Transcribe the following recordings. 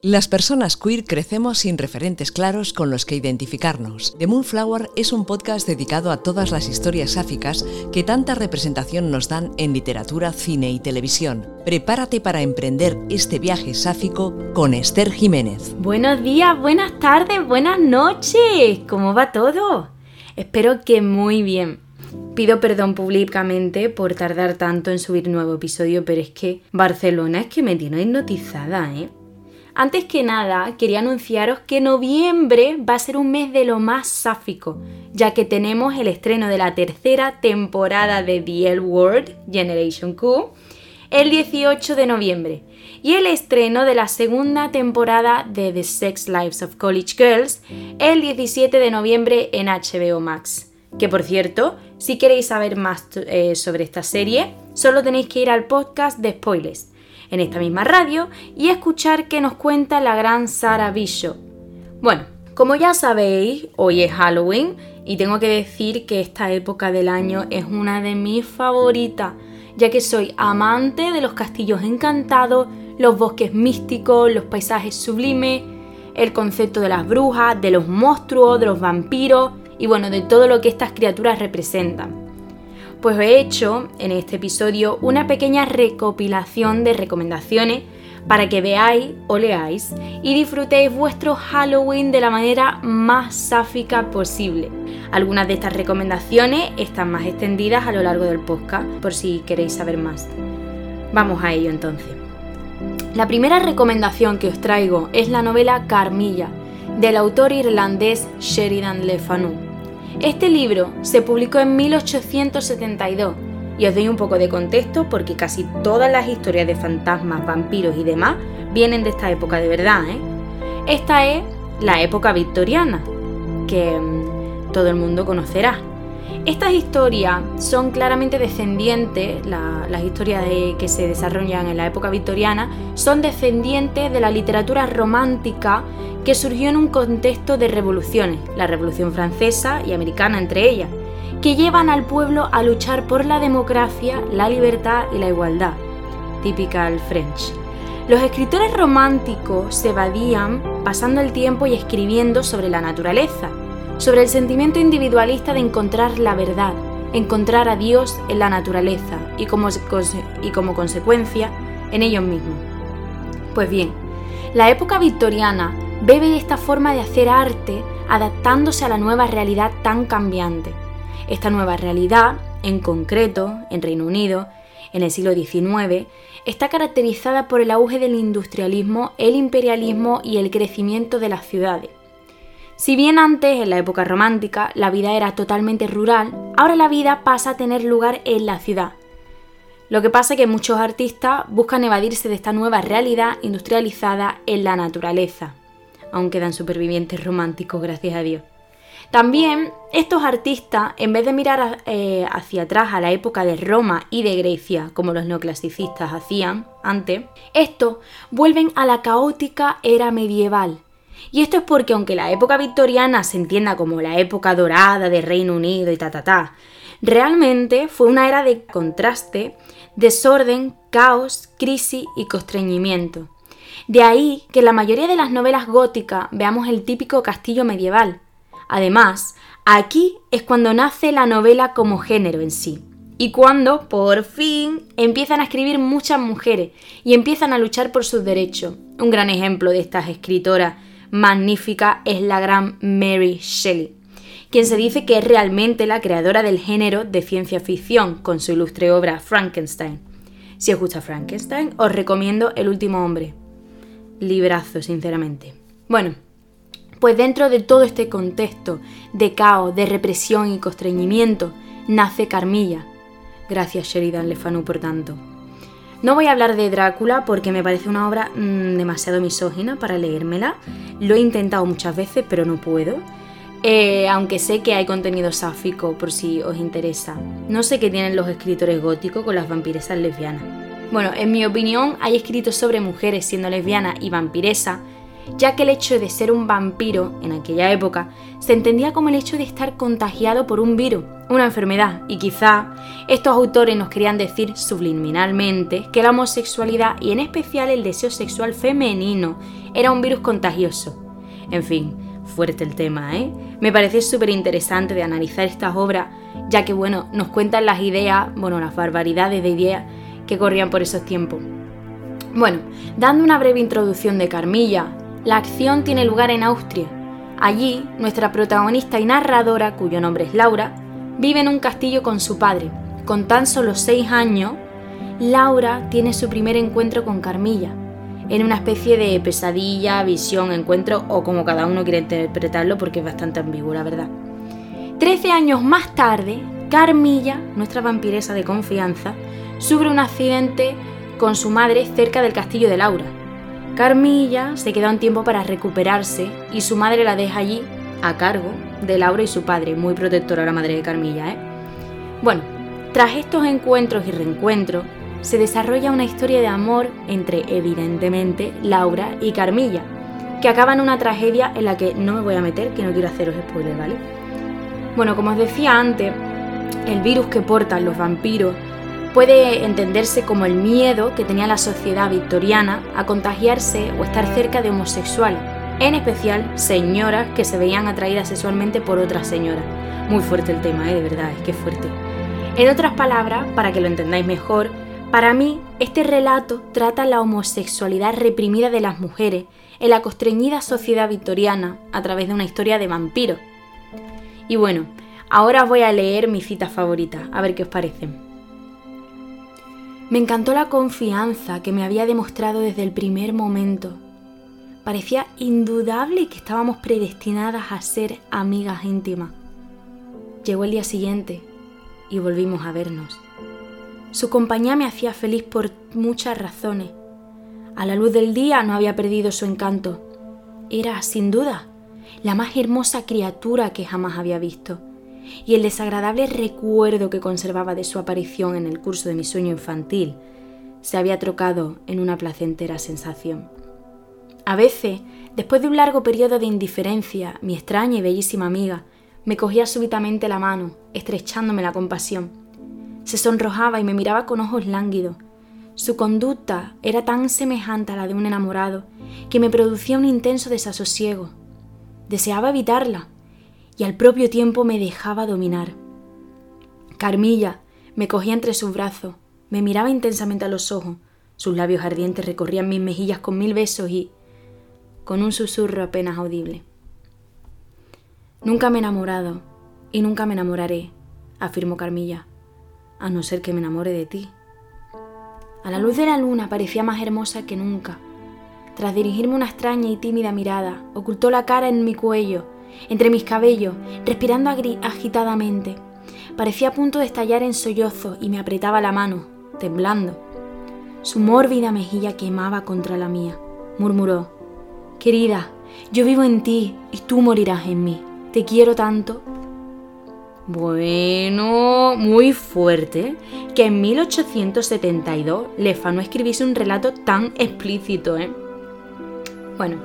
Las personas queer crecemos sin referentes claros con los que identificarnos. The Moonflower es un podcast dedicado a todas las historias sáficas que tanta representación nos dan en literatura, cine y televisión. Prepárate para emprender este viaje sáfico con Esther Jiménez. Buenos días, buenas tardes, buenas noches. ¿Cómo va todo? Espero que muy bien. Pido perdón públicamente por tardar tanto en subir nuevo episodio, pero es que Barcelona es que me tiene hipnotizada, ¿eh? Antes que nada, quería anunciaros que noviembre va a ser un mes de lo más sáfico, ya que tenemos el estreno de la tercera temporada de The L World Generation Q el 18 de noviembre y el estreno de la segunda temporada de The Sex Lives of College Girls el 17 de noviembre en HBO Max. Que por cierto, si queréis saber más eh, sobre esta serie, solo tenéis que ir al podcast de spoilers en esta misma radio y escuchar qué nos cuenta la gran Sara Bishop. Bueno, como ya sabéis, hoy es Halloween y tengo que decir que esta época del año es una de mis favoritas, ya que soy amante de los castillos encantados, los bosques místicos, los paisajes sublimes, el concepto de las brujas, de los monstruos, de los vampiros y bueno, de todo lo que estas criaturas representan pues he hecho en este episodio una pequeña recopilación de recomendaciones para que veáis o leáis y disfrutéis vuestro Halloween de la manera más sáfica posible. Algunas de estas recomendaciones están más extendidas a lo largo del podcast, por si queréis saber más. Vamos a ello entonces. La primera recomendación que os traigo es la novela Carmilla, del autor irlandés Sheridan Le Fanu. Este libro se publicó en 1872 y os doy un poco de contexto porque casi todas las historias de fantasmas, vampiros y demás vienen de esta época de verdad. ¿eh? Esta es la época victoriana, que mm, todo el mundo conocerá. Estas historias son claramente descendientes, las historias que se desarrollan en la época victoriana, son descendientes de la literatura romántica que surgió en un contexto de revoluciones, la Revolución Francesa y Americana entre ellas, que llevan al pueblo a luchar por la democracia, la libertad y la igualdad, typical French. Los escritores románticos se evadían pasando el tiempo y escribiendo sobre la naturaleza, sobre el sentimiento individualista de encontrar la verdad, encontrar a Dios en la naturaleza y como, consecuencia en ellos mismos. Pues bien, la época victoriana bebe de esta forma de hacer arte adaptándose a la nueva realidad tan cambiante. Esta nueva realidad, en concreto, en Reino Unido, en el siglo XIX, está caracterizada por el auge del industrialismo, el imperialismo y el crecimiento de las ciudades. Si bien antes, en la época romántica, la vida era totalmente rural, ahora la vida pasa a tener lugar en la ciudad. Lo que pasa es que muchos artistas buscan evadirse de esta nueva realidad industrializada en la naturaleza. Aún quedan supervivientes románticos, gracias a Dios. También estos artistas, en vez de mirar eh, hacia atrás a la época de Roma y de Grecia, como los neoclasicistas hacían antes, estos vuelven a la caótica era medieval, y esto es porque aunque la época victoriana se entienda como la época dorada de Reino Unido y ta realmente fue una era de contraste, desorden, caos, crisis y constreñimiento. De ahí que en la mayoría de las novelas góticas veamos el típico castillo medieval. Además, aquí es cuando nace la novela como género en sí. Y cuando, por fin, empiezan a escribir muchas mujeres y empiezan a luchar por sus derechos. Un gran ejemplo de estas escritoras magnífica es la gran Mary Shelley, quien se dice que es realmente la creadora del género de ciencia ficción con su ilustre obra Frankenstein. Si os gusta Frankenstein, os recomiendo El último hombre. Librazo, sinceramente. Bueno, pues dentro de todo este contexto de caos, de represión y constreñimiento, nace Carmilla. Gracias Sheridan Le Fanu por tanto. No voy a hablar de Drácula porque me parece una obra mm, demasiado misógina para leérmela. Lo he intentado muchas veces, pero no puedo. Eh, aunque sé que hay contenido sáfico por si os interesa. No sé qué tienen los escritores góticos con las vampiresas lesbianas. Bueno, en mi opinión hay escritos sobre mujeres siendo lesbianas y vampiresas ya que el hecho de ser un vampiro en aquella época se entendía como el hecho de estar contagiado por un virus, una enfermedad, y quizá estos autores nos querían decir subliminalmente que la homosexualidad y en especial el deseo sexual femenino era un virus contagioso. En fin, fuerte el tema, ¿eh? Me parece súper interesante de analizar estas obras, ya que, bueno, nos cuentan las ideas, bueno, las barbaridades de ideas que corrían por esos tiempos. Bueno, dando una breve introducción de Carmilla, la acción tiene lugar en Austria. Allí, nuestra protagonista y narradora, cuyo nombre es Laura, vive en un castillo con su padre. Con tan solo seis años, Laura tiene su primer encuentro con Carmilla, en una especie de pesadilla, visión, encuentro o como cada uno quiere interpretarlo porque es bastante ambiguo, la verdad. Trece años más tarde, Carmilla, nuestra vampiresa de confianza, sufre un accidente con su madre cerca del castillo de Laura. Carmilla se queda un tiempo para recuperarse y su madre la deja allí a cargo de Laura y su padre, muy protectora la madre de Carmilla, ¿eh? Bueno, tras estos encuentros y reencuentros, se desarrolla una historia de amor entre, evidentemente, Laura y Carmilla, que acaba en una tragedia en la que no me voy a meter, que no quiero haceros spoiler, ¿vale? Bueno, como os decía antes, el virus que portan los vampiros puede entenderse como el miedo que tenía la sociedad victoriana a contagiarse o estar cerca de homosexuales, en especial señoras que se veían atraídas sexualmente por otras señoras. Muy fuerte el tema, ¿eh? de verdad, es que fuerte. En otras palabras, para que lo entendáis mejor, para mí, este relato trata la homosexualidad reprimida de las mujeres en la constreñida sociedad victoriana a través de una historia de vampiros. Y bueno, ahora voy a leer mi cita favorita, a ver qué os parece. Me encantó la confianza que me había demostrado desde el primer momento. Parecía indudable que estábamos predestinadas a ser amigas íntimas. Llegó el día siguiente y volvimos a vernos. Su compañía me hacía feliz por muchas razones. A la luz del día no había perdido su encanto. Era, sin duda, la más hermosa criatura que jamás había visto, y el desagradable recuerdo que conservaba de su aparición en el curso de mi sueño infantil se había trocado en una placentera sensación. A veces, después de un largo periodo de indiferencia, mi extraña y bellísima amiga me cogía súbitamente la mano, estrechándome la compasión se sonrojaba y me miraba con ojos lánguidos. Su conducta era tan semejante a la de un enamorado que me producía un intenso desasosiego. Deseaba evitarla y al propio tiempo me dejaba dominar. Carmilla me cogía entre sus brazos, me miraba intensamente a los ojos, sus labios ardientes recorrían mis mejillas con mil besos y con un susurro apenas audible. Nunca me he enamorado y nunca me enamoraré, afirmó Carmilla a no ser que me enamore de ti. A la luz de la luna parecía más hermosa que nunca. Tras dirigirme una extraña y tímida mirada, ocultó la cara en mi cuello, entre mis cabellos, respirando agitadamente. Parecía a punto de estallar en sollozos y me apretaba la mano, temblando. Su mórbida mejilla quemaba contra la mía. Murmuró, Querida, yo vivo en ti y tú morirás en mí. Te quiero tanto bueno, muy fuerte que en 1872 Le Fanu escribiese un relato tan explícito, ¿eh? Bueno,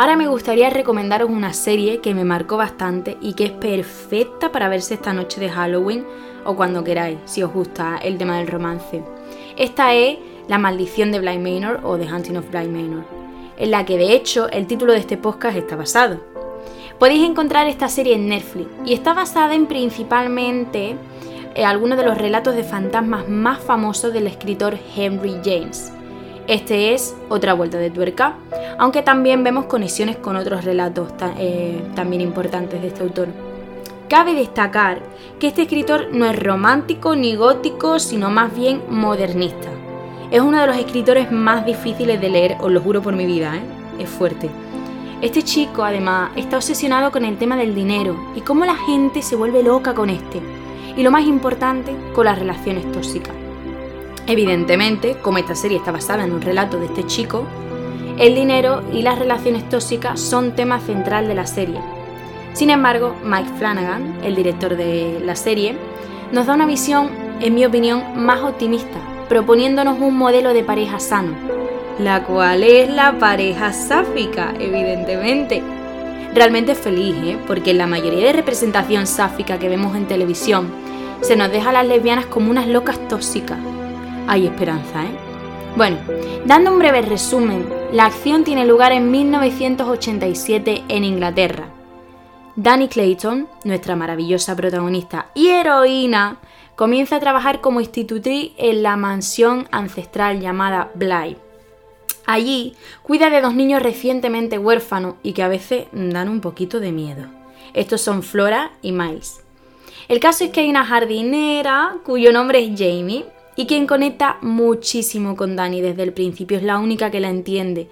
ahora me gustaría recomendaros una serie que me marcó bastante y que es perfecta para verse esta noche de Halloween o cuando queráis, si os gusta el tema del romance. Esta es La maldición de Blind Manor o The Hunting of Blind Manor, en la que de hecho el título de este podcast está basado. Podéis encontrar esta serie en Netflix y está basada en principalmente en algunos de los relatos de fantasmas más famosos del escritor Henry James. Este es otra vuelta de tuerca, aunque también vemos conexiones con otros relatos eh, también importantes de este autor. Cabe destacar que este escritor no es romántico ni gótico, sino más bien modernista. Es uno de los escritores más difíciles de leer, os lo juro por mi vida, ¿eh? es fuerte. Este chico, además, está obsesionado con el tema del dinero y cómo la gente se vuelve loca con este. Y lo más importante, con las relaciones tóxicas. Evidentemente, como esta serie está basada en un relato de este chico, el dinero y las relaciones tóxicas son tema central de la serie. Sin embargo, Mike Flanagan, el director de la serie, nos da una visión, en mi opinión, más optimista, proponiéndonos un modelo de pareja sano, la cual es la pareja sáfica, evidentemente. Realmente feliz, ¿eh? porque en la mayoría de representación sáfica que vemos en televisión, se nos deja a las lesbianas como unas locas tóxicas. Hay esperanza, ¿eh? Bueno, dando un breve resumen, la acción tiene lugar en 1987 en Inglaterra. Danny Clayton, nuestra maravillosa protagonista y heroína, comienza a trabajar como institutriz en la mansión ancestral llamada Bly. Allí cuida de dos niños recientemente huérfanos y que a veces dan un poquito de miedo. Estos son Flora y Miles. El caso es que hay una jardinera cuyo nombre es Jamie y quien conecta muchísimo con Dani desde el principio, es la única que la entiende.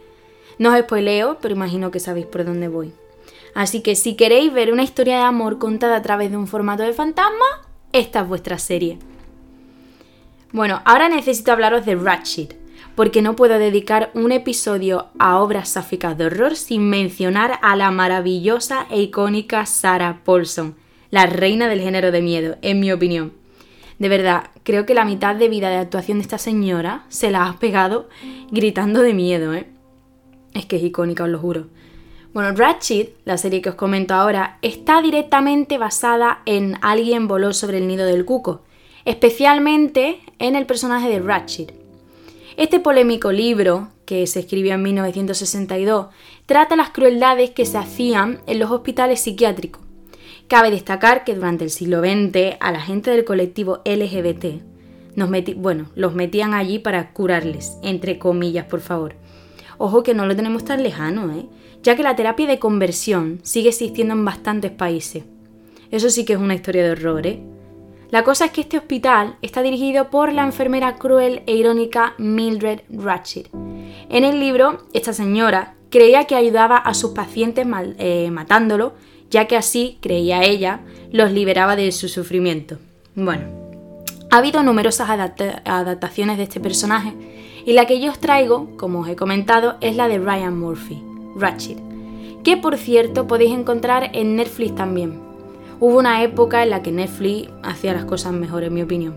No os spoileo, pero imagino que sabéis por dónde voy. Así que si queréis ver una historia de amor contada a través de un formato de fantasma, esta es vuestra serie. Bueno, ahora necesito hablaros de Ratchet, porque no puedo dedicar un episodio a obras sáficas de horror sin mencionar a la maravillosa e icónica Sarah Paulson, la reina del género de miedo, en mi opinión. De verdad, creo que la mitad de vida de actuación de esta señora se la ha pegado gritando de miedo, ¿eh? Es que es icónica, os lo juro. Bueno, Ratchet, la serie que os comento ahora, está directamente basada en Alguien voló sobre el nido del cuco, especialmente en el personaje de Ratchet. Este polémico libro, que se escribió en 1962, trata las crueldades que se hacían en los hospitales psiquiátricos Cabe destacar que durante el siglo XX a la gente del colectivo LGBT nos bueno, los metían allí para curarles, entre comillas, por favor. Ojo que no lo tenemos tan lejano, ¿eh? ya que la terapia de conversión sigue existiendo en bastantes países. Eso sí que es una historia de horror, ¿eh? La cosa es que este hospital está dirigido por la enfermera cruel e irónica Mildred Ratchet. En el libro, esta señora creía que ayudaba a sus pacientes eh, matándolo ya que así, creía ella, los liberaba de su sufrimiento. Bueno, ha habido numerosas adaptaciones de este personaje y la que yo os traigo, como os he comentado, es la de Ryan Murphy, Ratchet, que por cierto podéis encontrar en Netflix también. Hubo una época en la que Netflix hacía las cosas mejor, en mi opinión.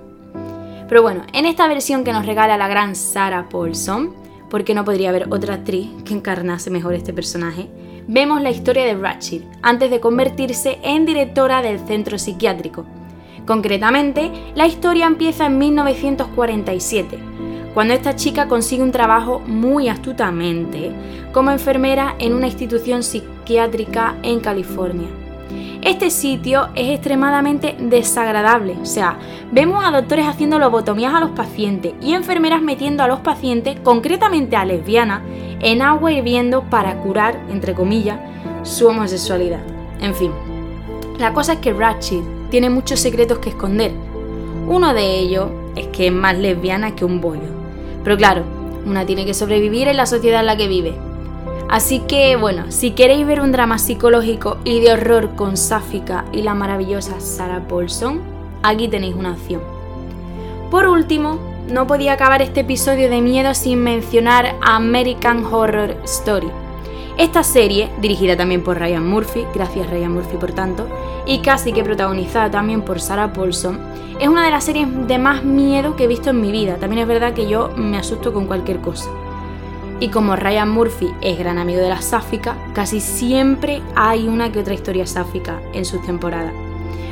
Pero bueno, en esta versión que nos regala la gran Sarah Paulson, porque no podría haber otra actriz que encarnase mejor este personaje, vemos la historia de Ratchet antes de convertirse en directora del centro psiquiátrico. Concretamente, la historia empieza en 1947, cuando esta chica consigue un trabajo muy astutamente como enfermera en una institución psiquiátrica en California. Este sitio es extremadamente desagradable, o sea, vemos a doctores haciendo lobotomías a los pacientes y enfermeras metiendo a los pacientes, concretamente a lesbianas, en agua hirviendo para curar, entre comillas, su homosexualidad. En fin, la cosa es que Ratchet tiene muchos secretos que esconder. Uno de ellos es que es más lesbiana que un bollo. Pero claro, una tiene que sobrevivir en la sociedad en la que vive. Así que bueno, si queréis ver un drama psicológico y de horror con Sáfica y la maravillosa Sarah Paulson, aquí tenéis una opción. Por último, no podía acabar este episodio de miedo sin mencionar American Horror Story. Esta serie, dirigida también por Ryan Murphy, gracias Ryan Murphy por tanto, y casi que protagonizada también por Sarah Paulson, es una de las series de más miedo que he visto en mi vida. También es verdad que yo me asusto con cualquier cosa. Y como Ryan Murphy es gran amigo de la sáfica, casi siempre hay una que otra historia sáfica en sus temporadas.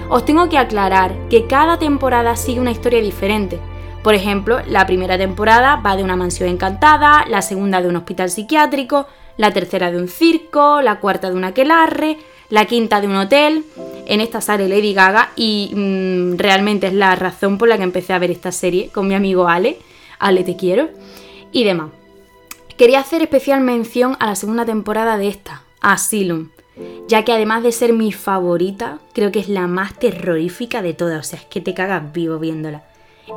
Os tengo que aclarar que cada temporada sigue una historia diferente, por ejemplo, la primera temporada va de una mansión encantada, la segunda de un hospital psiquiátrico, la tercera de un circo, la cuarta de un aquelarre, la quinta de un hotel. En esta sale Lady Gaga y mm, realmente es la razón por la que empecé a ver esta serie con mi amigo Ale. Ale, te quiero. Y demás. Quería hacer especial mención a la segunda temporada de esta, Asylum, ya que además de ser mi favorita, creo que es la más terrorífica de todas, o sea, es que te cagas vivo viéndola.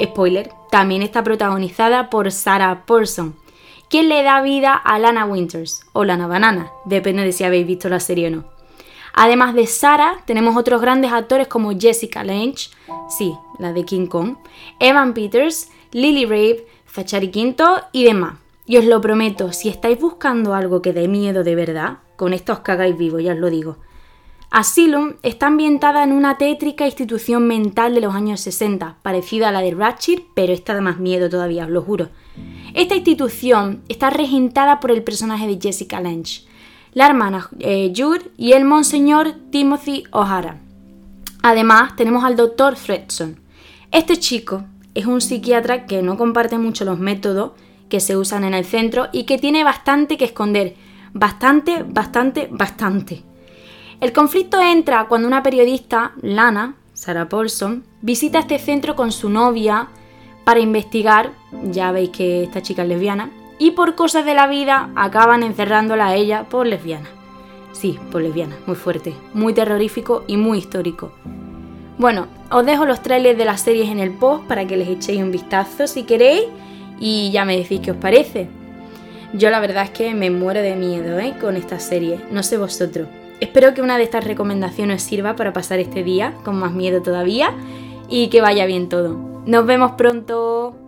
Spoiler, también está protagonizada por Sarah Paulson, quien le da vida a Lana Winters o Lana Banana, depende de si habéis visto la serie o no. Además de Sarah, tenemos otros grandes actores como Jessica Lange, sí, la de King Kong, Evan Peters, Lily Rabe, Zachary Quinto y demás. Y os lo prometo, si estáis buscando algo que dé miedo de verdad, con esto os cagáis vivo, ya os lo digo. Asylum está ambientada en una tétrica institución mental de los años 60, parecida a la de Ratchet, pero esta da más miedo todavía, os lo juro. Esta institución está regentada por el personaje de Jessica Lange, la hermana eh, Jude y el monseñor Timothy O'Hara. Además, tenemos al doctor Fredson. Este chico es un psiquiatra que no comparte mucho los métodos que se usan en el centro y que tiene bastante que esconder. Bastante, bastante, bastante. El conflicto entra cuando una periodista, Lana, Sarah Paulson, visita este centro con su novia para investigar, ya veis que esta chica es lesbiana, y por cosas de la vida acaban encerrándola a ella por lesbiana. Sí, por lesbiana, muy fuerte, muy terrorífico y muy histórico. Bueno, os dejo los trailers de las series en el post para que les echéis un vistazo si queréis y ya me decís qué os parece. Yo la verdad es que me muero de miedo ¿eh? con esta serie, no sé vosotros. Espero que una de estas recomendaciones sirva para pasar este día con más miedo todavía y que vaya bien todo. Nos vemos pronto.